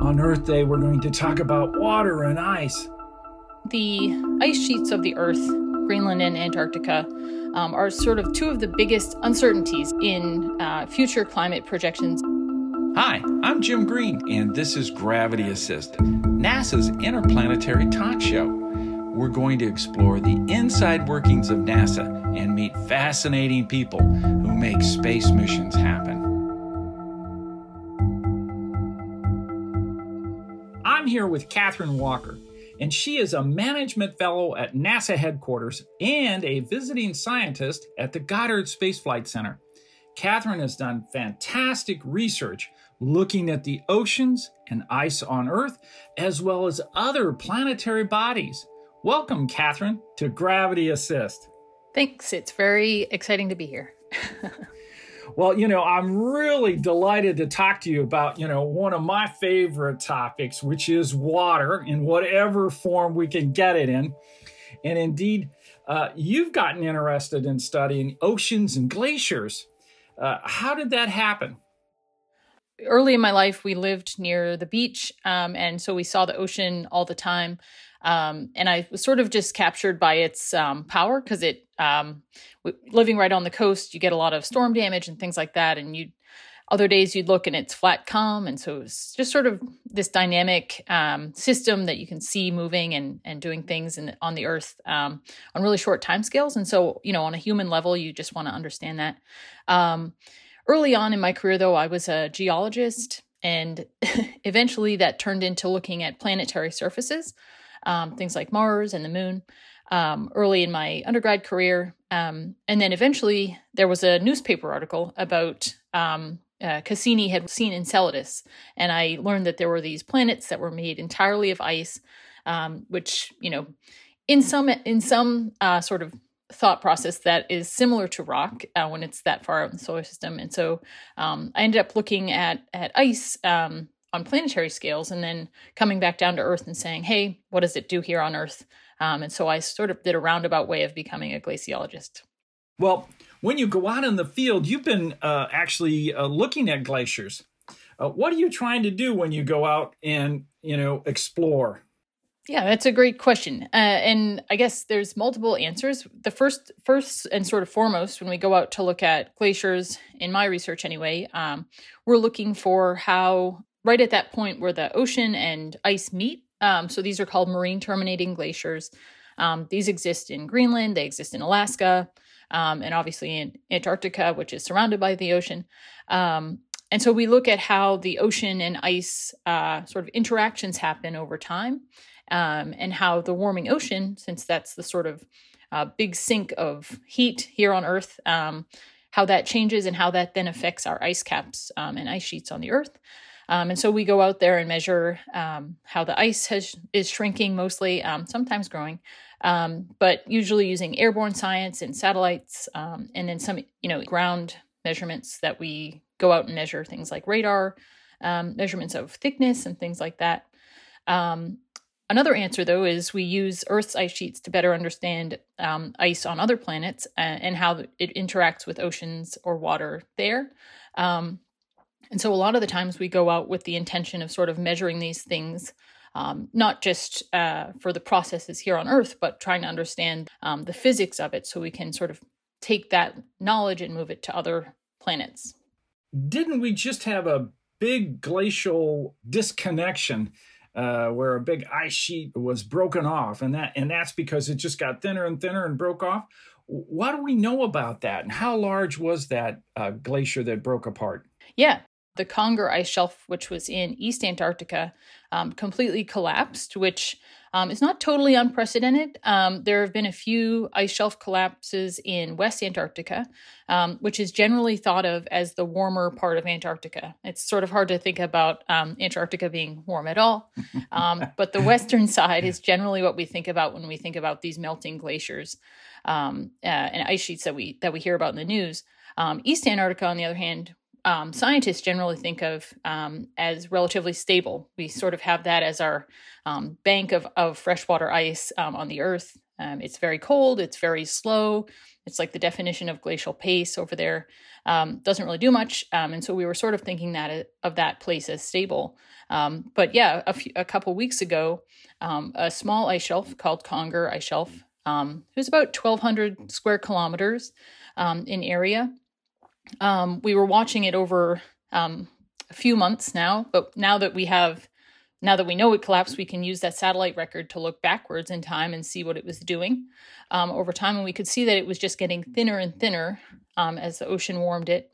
On Earth Day, we're going to talk about water and ice. The ice sheets of the Earth, Greenland and Antarctica, um, are sort of two of the biggest uncertainties in uh, future climate projections. Hi, I'm Jim Green, and this is Gravity Assist, NASA's interplanetary talk show. We're going to explore the inside workings of NASA and meet fascinating people who make space missions happen. Here with Catherine Walker, and she is a management fellow at NASA headquarters and a visiting scientist at the Goddard Space Flight Center. Catherine has done fantastic research looking at the oceans and ice on Earth, as well as other planetary bodies. Welcome, Catherine, to Gravity Assist. Thanks. It's very exciting to be here. Well, you know, I'm really delighted to talk to you about, you know, one of my favorite topics, which is water in whatever form we can get it in. And indeed, uh, you've gotten interested in studying oceans and glaciers. Uh, how did that happen? Early in my life, we lived near the beach, um, and so we saw the ocean all the time. Um, and I was sort of just captured by its um, power because it, um, w- living right on the coast, you get a lot of storm damage and things like that. And you, other days you'd look and it's flat calm, and so it's just sort of this dynamic um, system that you can see moving and and doing things in, on the Earth um, on really short time scales. And so, you know, on a human level, you just want to understand that. Um, early on in my career, though, I was a geologist, and eventually that turned into looking at planetary surfaces um, things like Mars and the moon, um, early in my undergrad career. Um, and then eventually there was a newspaper article about um, uh, Cassini had seen Enceladus. And I learned that there were these planets that were made entirely of ice, um, which, you know, in some in some uh, sort of thought process that is similar to rock uh, when it's that far out in the solar system. And so um, I ended up looking at at ice um, on planetary scales and then coming back down to earth and saying hey what does it do here on earth? Um, and so i sort of did a roundabout way of becoming a glaciologist. Well when you go out in the field you've been uh, actually uh, looking at glaciers. Uh, what are you trying to do when you go out and you know explore? Yeah, that's a great question, uh, and I guess there's multiple answers. The first, first and sort of foremost, when we go out to look at glaciers, in my research anyway, um, we're looking for how right at that point where the ocean and ice meet. Um, so these are called marine terminating glaciers. Um, these exist in Greenland, they exist in Alaska, um, and obviously in Antarctica, which is surrounded by the ocean. Um, and so we look at how the ocean and ice uh, sort of interactions happen over time, um, and how the warming ocean, since that's the sort of uh, big sink of heat here on Earth, um, how that changes and how that then affects our ice caps and ice sheets on the Earth. Um, and so we go out there and measure um, how the ice has is shrinking, mostly, um, sometimes growing, um, but usually using airborne science and satellites, um, and then some you know ground measurements that we go out and measure things like radar um, measurements of thickness and things like that. Another answer, though, is we use Earth's ice sheets to better understand um, ice on other planets uh, and how it interacts with oceans or water there. Um, and so a lot of the times we go out with the intention of sort of measuring these things, um, not just uh, for the processes here on Earth, but trying to understand um, the physics of it so we can sort of take that knowledge and move it to other planets. Didn't we just have a big glacial disconnection? Uh, where a big ice sheet was broken off, and that and that's because it just got thinner and thinner and broke off. What do we know about that, and how large was that uh, glacier that broke apart? Yeah, the Conger ice shelf, which was in East Antarctica, um, completely collapsed, which um, is not totally unprecedented. Um, there have been a few ice shelf collapses in West Antarctica, um, which is generally thought of as the warmer part of Antarctica. It's sort of hard to think about um, Antarctica being warm at all, um, but the western side is generally what we think about when we think about these melting glaciers uh, and ice sheets that we that we hear about in the news. East Antarctica, on the other hand, um, scientists generally think of um, as relatively stable. We sort of have that as our um, bank of, of freshwater ice um, on the Earth. Um, it's very cold, it's very slow. It's like the definition of glacial pace over there. Um, doesn't really do much. And so we were sort of thinking that uh, of that place as stable. But yeah, a, few, a couple weeks ago, a small ice shelf called Conger Ice Shelf, um, it was about 1,200 square kilometers in area. We were watching it over a few months now, but now that we have now that we know it collapsed, we can use that satellite record to look backwards in time and see what it was doing um, over time. And we could see that it was just getting thinner and thinner um, as the ocean warmed it.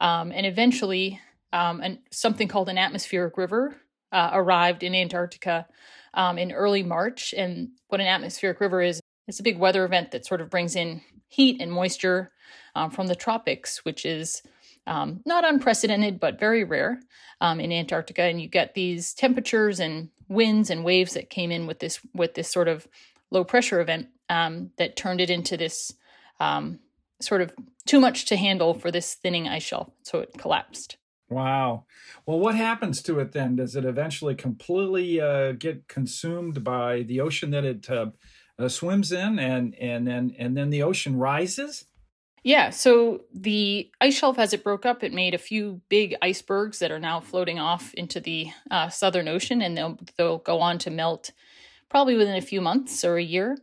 Um, and eventually, um, an, something called an atmospheric river uh, arrived in Antarctica um, in early March. And what an atmospheric river is, it's a big weather event that sort of brings in heat and moisture um, from the tropics, which is um, not unprecedented, but very rare um, in Antarctica. And you get these temperatures and winds and waves that came in with this with this sort of low pressure event um, that turned it into this um, sort of too much to handle for this thinning ice shelf. So it collapsed. Wow. Well, what happens to it then? Does it eventually completely uh, get consumed by the ocean that it uh, uh, swims in, and and then and then the ocean rises? Yeah, so the ice shelf, as it broke up, it made a few big icebergs that are now floating off into the uh, Southern Ocean, and they'll they'll go on to melt probably within a few months or a year.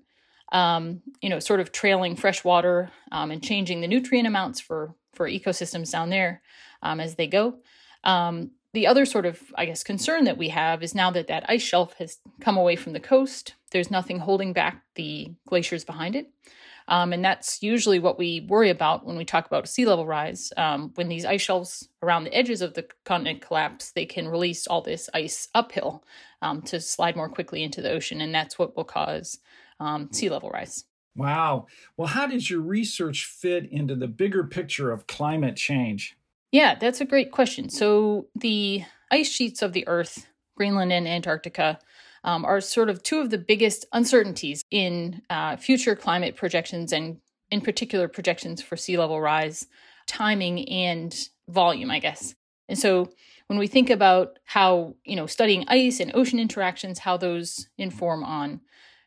Um, you know, sort of trailing fresh water um, and changing the nutrient amounts for for ecosystems down there um, as they go. Um, the other sort of, I guess, concern that we have is now that that ice shelf has come away from the coast, there's nothing holding back the glaciers behind it. Um, and that's usually what we worry about when we talk about sea level rise. Um, when these ice shelves around the edges of the continent collapse, they can release all this ice uphill um, to slide more quickly into the ocean, and that's what will cause um, sea level rise. Wow. Well, how does your research fit into the bigger picture of climate change? Yeah, that's a great question. So, the ice sheets of the Earth, Greenland and Antarctica, um, are sort of two of the biggest uncertainties in uh, future climate projections and, in particular, projections for sea level rise, timing, and volume, I guess. And so, when we think about how, you know, studying ice and ocean interactions, how those inform on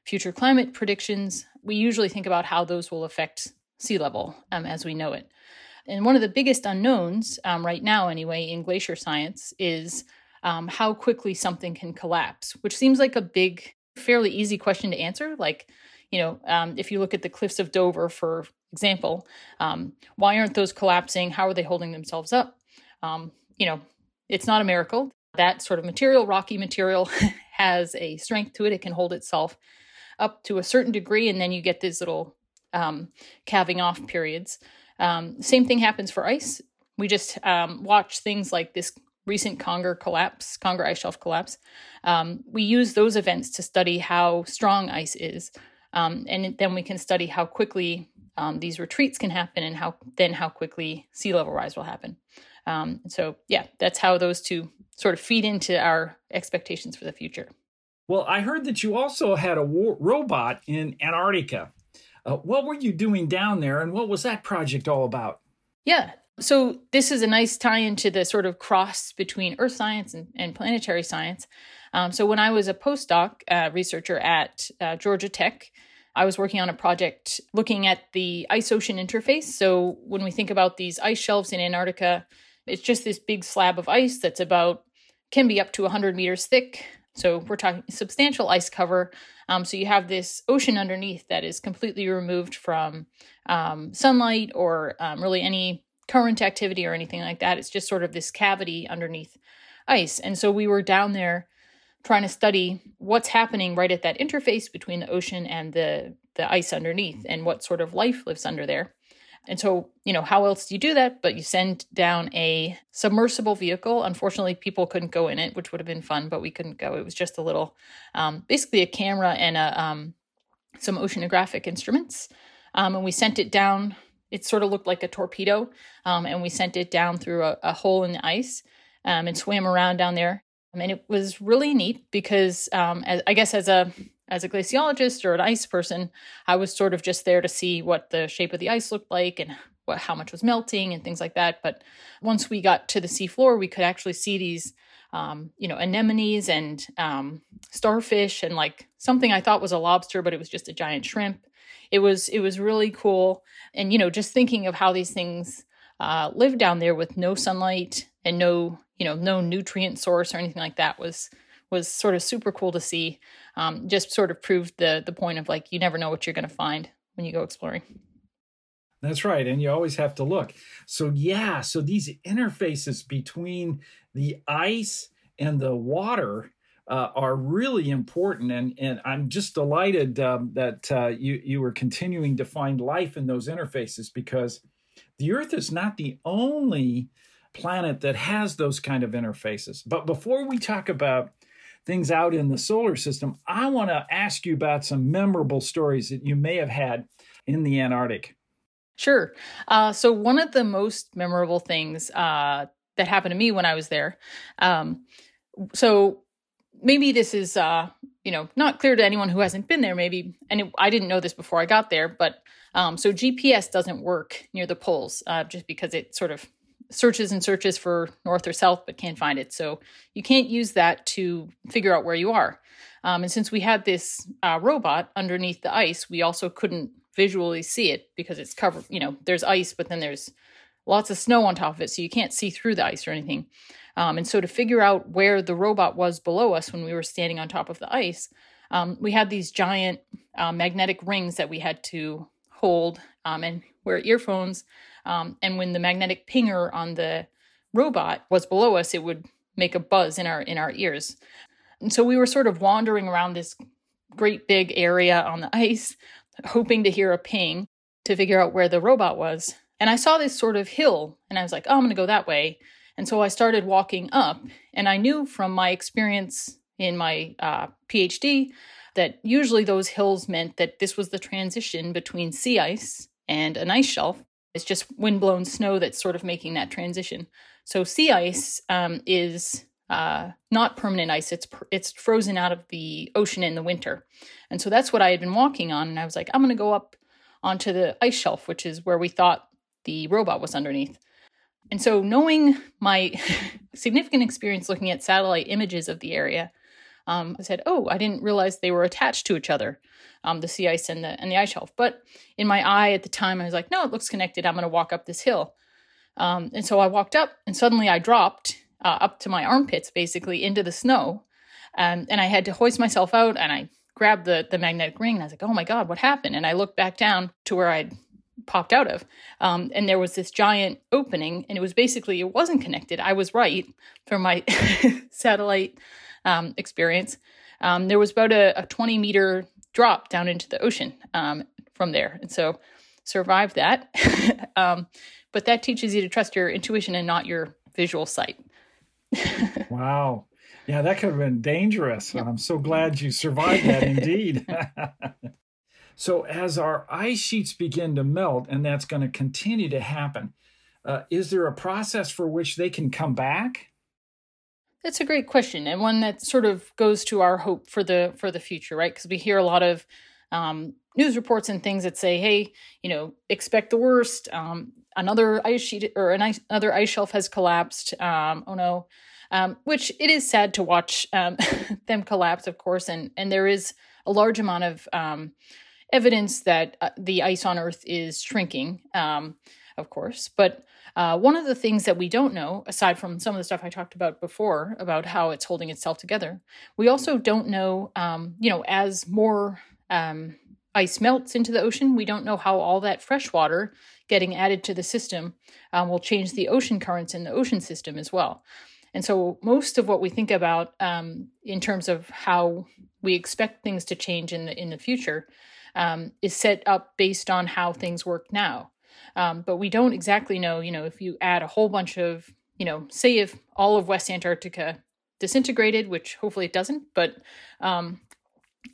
future climate predictions, we usually think about how those will affect sea level um, as we know it. And one of the biggest unknowns um, right now, anyway, in glacier science is um, how quickly something can collapse, which seems like a big, fairly easy question to answer. Like, you know, um, if you look at the cliffs of Dover, for example, um, why aren't those collapsing? How are they holding themselves up? Um, you know, it's not a miracle. That sort of material, rocky material, has a strength to it. It can hold itself up to a certain degree, and then you get these little um, calving off periods. Um, same thing happens for ice. We just um, watch things like this recent Conger collapse, Conger ice shelf collapse, um, we use those events to study how strong ice is. Um, and then we can study how quickly um, these retreats can happen and how then how quickly sea level rise will happen. Um, so yeah, that's how those two sort of feed into our expectations for the future. Well, I heard that you also had a war- robot in Antarctica. Uh, what were you doing down there, and what was that project all about? Yeah, so, this is a nice tie into the sort of cross between earth science and, and planetary science. Um, so, when I was a postdoc uh, researcher at uh, Georgia Tech, I was working on a project looking at the ice ocean interface. So, when we think about these ice shelves in Antarctica, it's just this big slab of ice that's about, can be up to 100 meters thick. So, we're talking substantial ice cover. Um, so, you have this ocean underneath that is completely removed from um, sunlight or um, really any current activity or anything like that. It's just sort of this cavity underneath ice. And so we were down there trying to study what's happening right at that interface between the ocean and the the ice underneath and what sort of life lives under there. And so, you know, how else do you do that? But you send down a submersible vehicle. Unfortunately, people couldn't go in it, which would have been fun, but we couldn't go. It was just a little, um, basically a camera and a, um, some oceanographic instruments. Um, and we sent it down it sort of looked like a torpedo, um, and we sent it down through a, a hole in the ice um, and swam around down there. I mean, it was really neat because um, as, I guess as a as a glaciologist or an ice person, I was sort of just there to see what the shape of the ice looked like and what, how much was melting and things like that. But once we got to the seafloor, we could actually see these um, you know, anemones and um, starfish and like something I thought was a lobster, but it was just a giant shrimp. It was it was really cool, and you know, just thinking of how these things uh, live down there with no sunlight and no you know no nutrient source or anything like that was was sort of super cool to see. Um, just sort of proved the the point of like you never know what you're going to find when you go exploring. That's right. And you always have to look. So, yeah, so these interfaces between the ice and the water uh, are really important. And, and I'm just delighted um, that uh, you, you were continuing to find life in those interfaces because the Earth is not the only planet that has those kind of interfaces. But before we talk about things out in the solar system, I want to ask you about some memorable stories that you may have had in the Antarctic. Sure. Uh, so one of the most memorable things uh, that happened to me when I was there. Um, so maybe this is uh, you know not clear to anyone who hasn't been there. Maybe, and it, I didn't know this before I got there, but um, so GPS doesn't work near the poles uh, just because it sort of searches and searches for north or south but can't find it. So you can't use that to figure out where you are. Um, and since we had this uh, robot underneath the ice, we also couldn't visually see it because it's covered, you know, there's ice, but then there's lots of snow on top of it, so you can't see through the ice or anything. Um, and so to figure out where the robot was below us when we were standing on top of the ice, um, we had these giant uh, magnetic rings that we had to hold um, and wear earphones. Um, and when the magnetic pinger on the robot was below us, it would make a buzz in our in our ears. And so we were sort of wandering around this great big area on the ice, hoping to hear a ping to figure out where the robot was. And I saw this sort of hill, and I was like, oh, I'm going to go that way. And so I started walking up, and I knew from my experience in my uh, PhD that usually those hills meant that this was the transition between sea ice and an ice shelf. It's just windblown snow that's sort of making that transition. So sea ice um, is uh, not permanent ice. It's it's frozen out of the ocean in the winter, and so that's what I had been walking on. And I was like, I'm going to go up onto the ice shelf, which is where we thought the robot was underneath. And so, knowing my significant experience looking at satellite images of the area, um, I said, "Oh, I didn't realize they were attached to each other, um, the sea ice and the and the ice shelf." But in my eye at the time, I was like, "No, it looks connected. I'm going to walk up this hill." Um, and so I walked up, and suddenly I dropped uh, up to my armpits, basically into the snow. Um, and I had to hoist myself out, and I grabbed the the magnetic ring, and I was like, "Oh my god, what happened?" And I looked back down to where I'd popped out of, um, and there was this giant opening, and it was basically it wasn't connected. I was right from my satellite um, experience. Um, there was about a, a, 20 meter drop down into the ocean um, from there, and so survived that. Um, but that teaches you to trust your intuition and not your visual sight. wow. Yeah, that could have been dangerous. Yep. I'm so glad you survived that indeed. So, as our ice sheets begin to melt, and that's going to continue to happen, uh, is there a process for which they can come back? That's a great question, and one that sort of goes to our hope for the for the future, right? Because we hear a lot of um, news reports and things that say, "Hey, you know, expect the worst. Um, another ice sheet or an ice, another ice shelf has collapsed. Um, oh no." Um, which it is sad to watch um, them collapse, of course, and and there is a large amount of um, evidence that uh, the ice on Earth is shrinking, um, of course. But uh, one of the things that we don't know, aside from some of the stuff I talked about before about how it's holding itself together, we also don't know. Um, you know, as more um, ice melts into the ocean, we don't know how all that fresh water getting added to the system um, will change the ocean currents in the ocean system as well. And so, most of what we think about um, in terms of how we expect things to change in the in the future um, is set up based on how things work now. Um, but we don't exactly know. You know, if you add a whole bunch of, you know, say if all of West Antarctica disintegrated, which hopefully it doesn't, but um,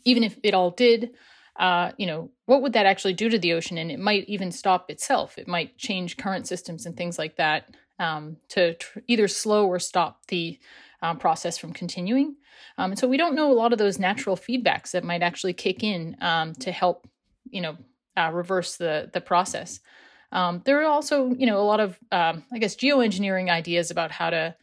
even if it all did, uh, you know, what would that actually do to the ocean? And it might even stop itself. It might change current systems and things like that um, to tr- either slow or stop the um, process from continuing. Um, and so we don't know a lot of those natural feedbacks that might actually kick in um, to help, you know, uh, reverse the the process. Um, there are also, you know, a lot of, um, I guess, geoengineering ideas about how to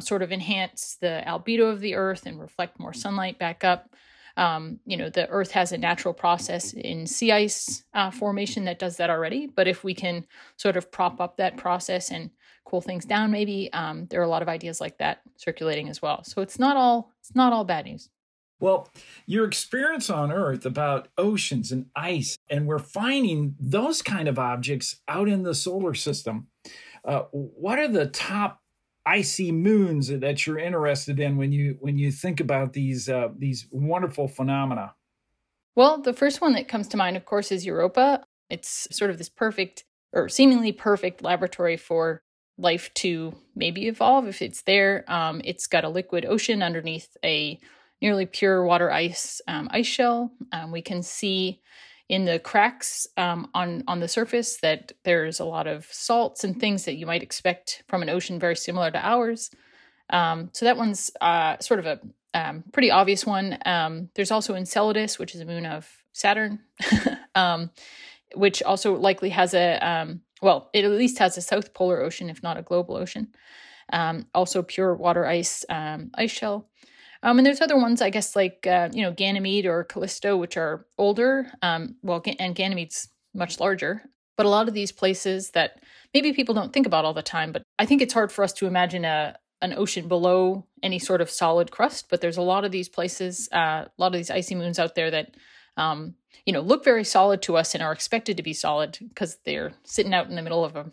sort of enhance the albedo of the Earth and reflect more sunlight back up. Um, you know, the Earth has a natural process in sea ice uh, formation that does that already. But if we can sort of prop up that process and cool things down, maybe um, there are a lot of ideas like that circulating as well. So it's not all it's not all bad news. Well, your experience on Earth about oceans and ice, and we're finding those kind of objects out in the solar system. Uh, what are the top icy moons that you're interested in when you when you think about these uh, these wonderful phenomena? Well, the first one that comes to mind, of course, is Europa. It's sort of this perfect or seemingly perfect laboratory for life to maybe evolve if it's there. Um, it's got a liquid ocean underneath a nearly pure water ice um, ice shell. Um, we can see in the cracks um, on on the surface that there's a lot of salts and things that you might expect from an ocean very similar to ours. Um, so that one's uh, sort of a um, pretty obvious one. Um, there's also Enceladus, which is a moon of Saturn, which also likely has a well, it at least has a south polar ocean, if not a global ocean. also, pure water ice ice shell. Um, and there's other ones, I guess, like uh, you know Ganymede or Callisto, which are older. Um, well, and Ganymede's much larger. But a lot of these places that maybe people don't think about all the time, but I think it's hard for us to imagine a an ocean below any sort of solid crust. But there's a lot of these places, uh, a lot of these icy moons out there that um, you know look very solid to us and are expected to be solid because they're sitting out in the middle of a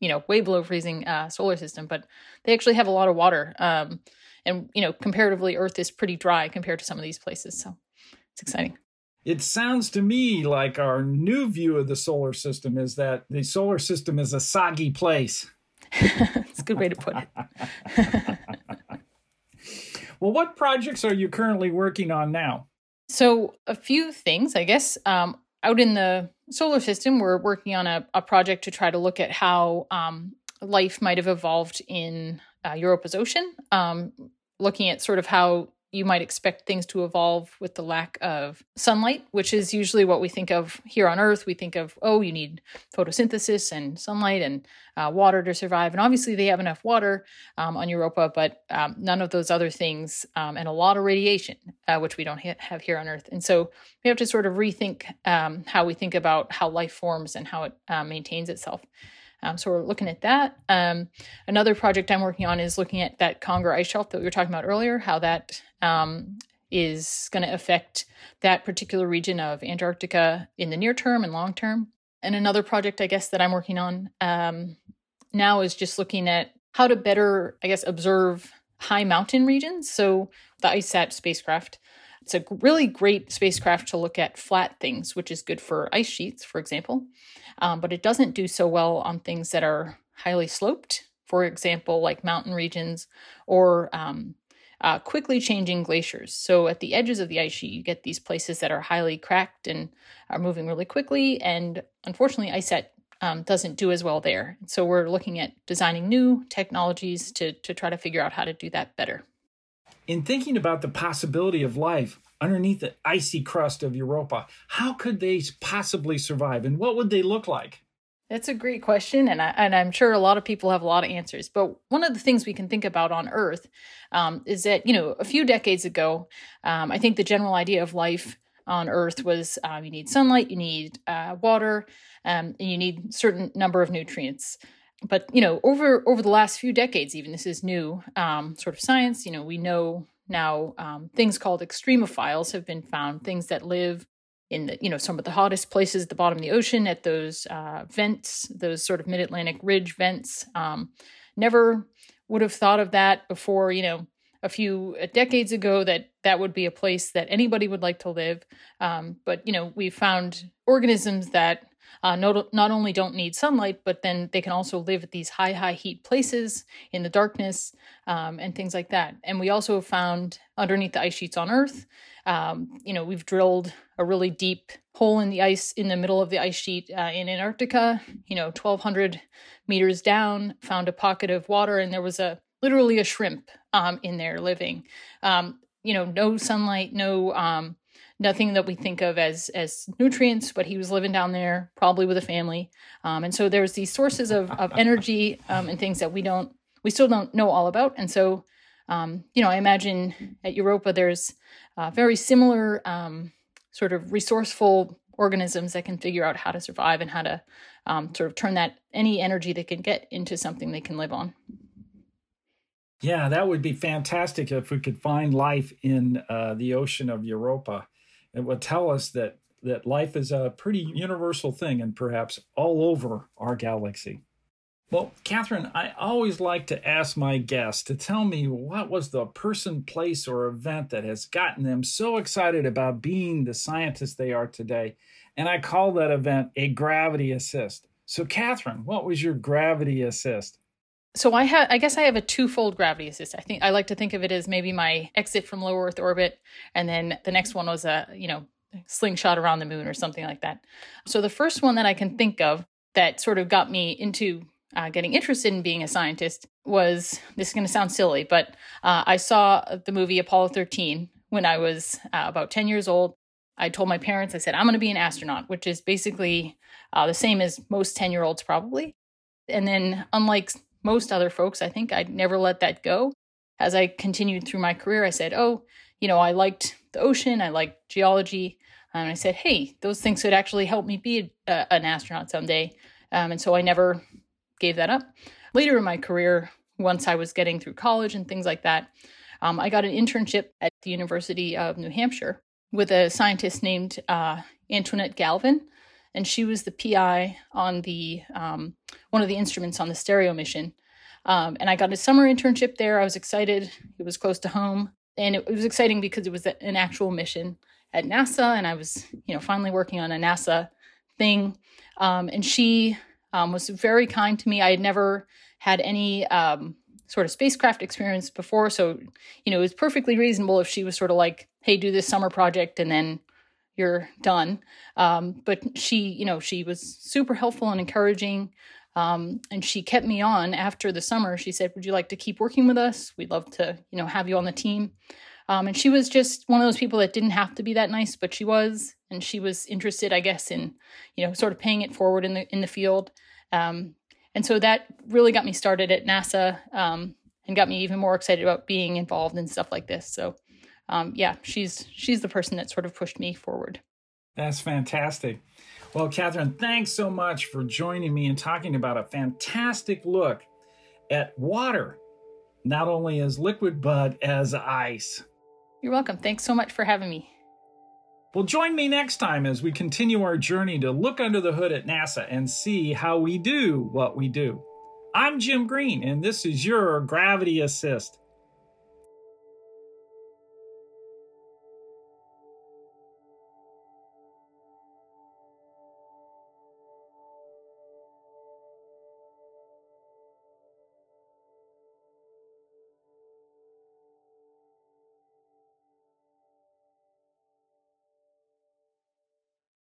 you know way below freezing uh, solar system, but they actually have a lot of water. Um, and you know comparatively earth is pretty dry compared to some of these places so it's exciting. It sounds to me like our new view of the solar system is that the solar system is a soggy place. It's a good way to put it. Well what projects are you currently working on now so a few things i guess um, out in the solar system we're working on a, a project to try to look at how um, life might have evolved in uh, Europa's ocean, um, looking at sort of how you might expect things to evolve with the lack of sunlight, which is usually what we think of here on Earth. We think of, oh, you need photosynthesis and sunlight and uh, water to survive. And obviously, they have enough water um, on Europa, but um, none of those other things, um, and a lot of radiation, uh, which we don't ha- have here on Earth. And so we have to sort of rethink um, how we think about how life forms and how it uh, maintains itself. Um, so we're looking at that. Um, another project I'm working on is looking at that Conger ice shelf that we were talking about earlier, how that um, is going to affect that particular region of Antarctica in the near term and long term. And another project, I guess, that I'm working on um, now is just looking at how to better, I guess, observe high mountain regions. So the ICESat spacecraft. It's a really great spacecraft to look at flat things, which is good for ice sheets, for example um, but it doesn't do so well on things that are highly sloped, for example, like mountain regions or um, uh, quickly changing glaciers. So at the edges of the ice sheet, you get these places that are highly cracked and are moving really quickly. And unfortunately, ICESat um, doesn't do as well there. So we're looking at designing new technologies to, to try to figure out how to do that better. In thinking about the possibility of life, underneath the icy crust of Europa. How could they possibly survive and what would they look like? That's a great question, and, I, and I'm sure a lot of people have a lot of answers. But one of the things we can think about on Earth um, is that, you know, a few decades ago, um, I think the general idea of life on Earth was um, you need sunlight, you need uh, water, um, and you need certain number of nutrients. But you know, over over the last few decades, even this is new um, sort of science. You know, we know now, um, things called extremophiles have been found, things that live in the, you know, some of the hottest places at the bottom of the ocean, at those uh, vents, those sort of mid-Atlantic ridge vents. Um, never would have thought of that before, you know, a few uh, decades ago that that would be a place that anybody would like to live. Um, but you know, we found organisms that uh, not, not only don't need sunlight, but then they can also live at these high, high heat places in the darkness um, and things like that. And we also found underneath the ice sheets on Earth, um, you know, we've drilled a really deep hole in the ice in the middle of the ice sheet uh, in Antarctica, you know, 1,200 meters down, found a pocket of water, and there was a literally a shrimp um, in there living. Um, you know, no sunlight, no um, nothing that we think of as as nutrients but he was living down there probably with a family um, and so there's these sources of, of energy um, and things that we don't we still don't know all about. And so, um, you know, I imagine at Europa there's uh, very similar um, sort of resourceful organisms that can figure out how to survive and how to um, sort of turn that any energy they can get into something they can live on. Yeah, that would be fantastic if we could find life in uh, the ocean of Europa. It would tell us that that life is a pretty universal thing and perhaps all over our galaxy. Well, Catherine, I always like to ask my guests to tell me what was the person, place, or event that has gotten them so excited about being the scientists they are today. And I call that event a gravity assist. So, Catherine, what was your gravity assist? So I have, I guess I have a twofold gravity assist. I think I like to think of it as maybe my exit from low Earth orbit, and then the next one was a, you know, slingshot around the moon or something like that. So the first one that I can think of that sort of got me into uh, getting interested in being a scientist was this is going to sound silly, but uh, I saw the movie Apollo 13 when I was uh, about 10 years old. I told my parents, I said, I'm going to be an astronaut, which is basically uh, the same as most 10 year olds probably. And then, unlike most other folks, I think I'd never let that go. As I continued through my career, I said, Oh, you know, I liked the ocean, I liked geology. And I said, Hey, those things could actually help me be a, an astronaut someday. Um, and so I never gave that up. Later in my career, once I was getting through college and things like that, um, I got an internship at the University of New Hampshire with a scientist named uh, Antoinette Galvin, and she was the PI on the um, one of the instruments on the STEREO mission. Um, and I got a summer internship there. I was excited; it was close to home, and it, it was exciting because it was an actual mission at NASA, and I was, you know, finally working on a NASA thing. Um, and she um, was very kind to me. I had never had any um, sort of spacecraft experience before, so you know it was perfectly reasonable if she was sort of like, "Hey, do this summer project and then you're done." Um, but she, you know, she was super helpful and encouraging. Um, and she kept me on after the summer. She said, "Would you like to keep working with us? We'd love to, you know, have you on the team." Um, and she was just one of those people that didn't have to be that nice, but she was, and she was interested, I guess, in you know, sort of paying it forward in the in the field. Um, and so that really got me started at NASA um, and got me even more excited about being involved in stuff like this. So, um, yeah, she's she's the person that sort of pushed me forward. That's fantastic. Well, Catherine, thanks so much for joining me and talking about a fantastic look at water, not only as liquid but as ice. You're welcome. Thanks so much for having me. Well, join me next time as we continue our journey to look under the hood at NASA and see how we do what we do. I'm Jim Green, and this is your Gravity Assist.